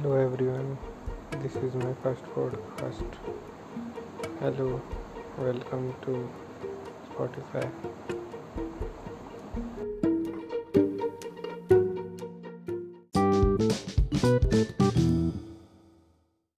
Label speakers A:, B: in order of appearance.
A: Hello everyone, this is my first podcast. Hello, welcome to Spotify.